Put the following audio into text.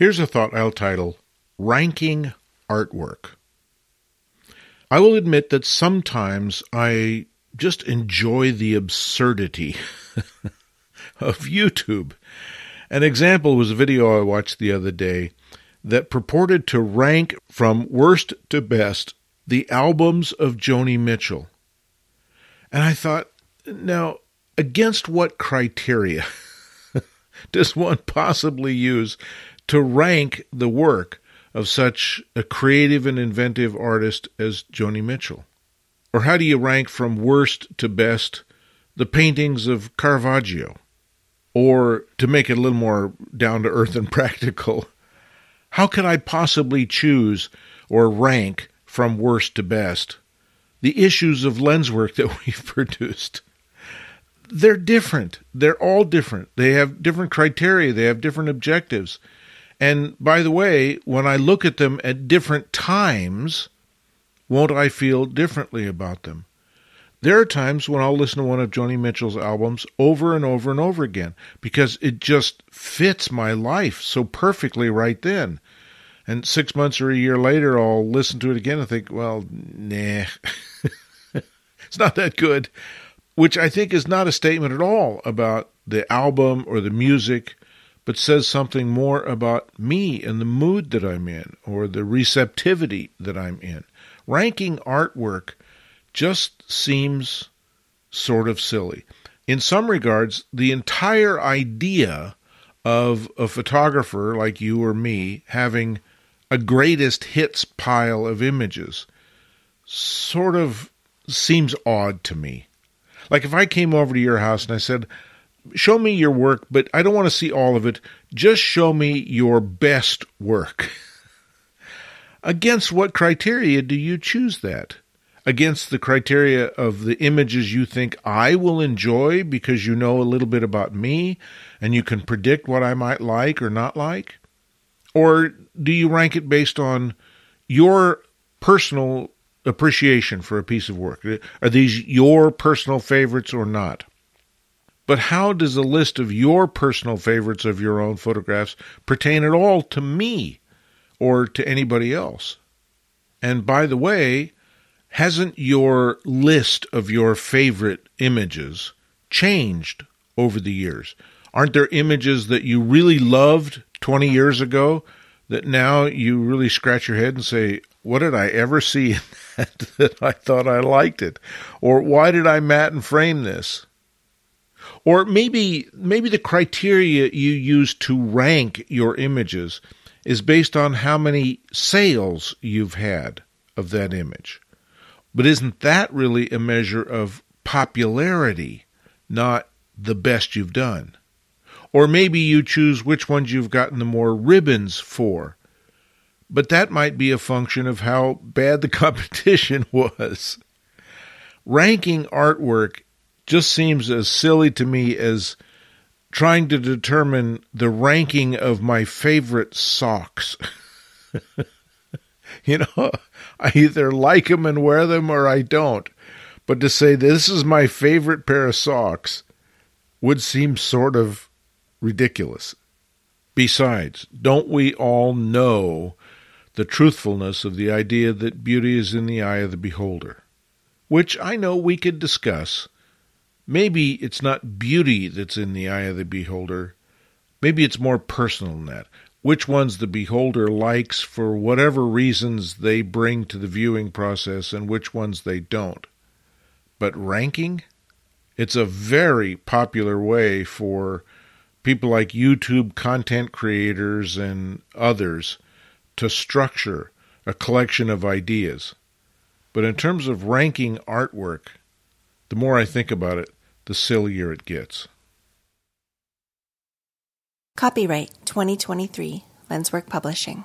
Here's a thought I'll title Ranking Artwork. I will admit that sometimes I just enjoy the absurdity of YouTube. An example was a video I watched the other day that purported to rank from worst to best the albums of Joni Mitchell. And I thought, now, against what criteria does one possibly use to rank the work of such a creative and inventive artist as Joni Mitchell? Or how do you rank from worst to best the paintings of Caravaggio? Or to make it a little more down to earth and practical, how could I possibly choose or rank from worst to best the issues of Lenswork that we've produced? They're different. They're all different. They have different criteria, they have different objectives. And by the way, when I look at them at different times, won't I feel differently about them? There are times when I'll listen to one of Joni Mitchell's albums over and over and over again because it just fits my life so perfectly right then. And six months or a year later, I'll listen to it again and think, well, nah, it's not that good, which I think is not a statement at all about the album or the music, but says something more about me and the mood that I'm in or the receptivity that I'm in. Ranking artwork just seems sort of silly. In some regards, the entire idea of a photographer like you or me having a greatest hits pile of images sort of seems odd to me. Like if I came over to your house and I said, Show me your work, but I don't want to see all of it. Just show me your best work. Against what criteria do you choose that? against the criteria of the images you think I will enjoy because you know a little bit about me and you can predict what I might like or not like? Or do you rank it based on your personal appreciation for a piece of work? Are these your personal favorites or not? But how does a list of your personal favorites of your own photographs pertain at all to me or to anybody else? And by the way, hasn't your list of your favorite images changed over the years? Aren't there images that you really loved 20 years ago that now you really scratch your head and say, what did I ever see in that that I thought I liked it? Or why did I mat and frame this? Or maybe maybe the criteria you use to rank your images is based on how many sales you've had of that image. But isn't that really a measure of popularity, not the best you've done? Or maybe you choose which ones you've gotten the more ribbons for. But that might be a function of how bad the competition was. Ranking artwork just seems as silly to me as trying to determine the ranking of my favorite socks. you know, I either like them and wear them or I don't. But to say this is my favorite pair of socks would seem sort of ridiculous. Besides, don't we all know the truthfulness of the idea that beauty is in the eye of the beholder? Which I know we could discuss. Maybe it's not beauty that's in the eye of the beholder. Maybe it's more personal than that which ones the beholder likes for whatever reasons they bring to the viewing process and which ones they don't. But ranking? It's a very popular way for people like YouTube content creators and others to structure a collection of ideas. But in terms of ranking artwork, the more I think about it, the sillier it gets. Copyright 2023 Lenswork Publishing.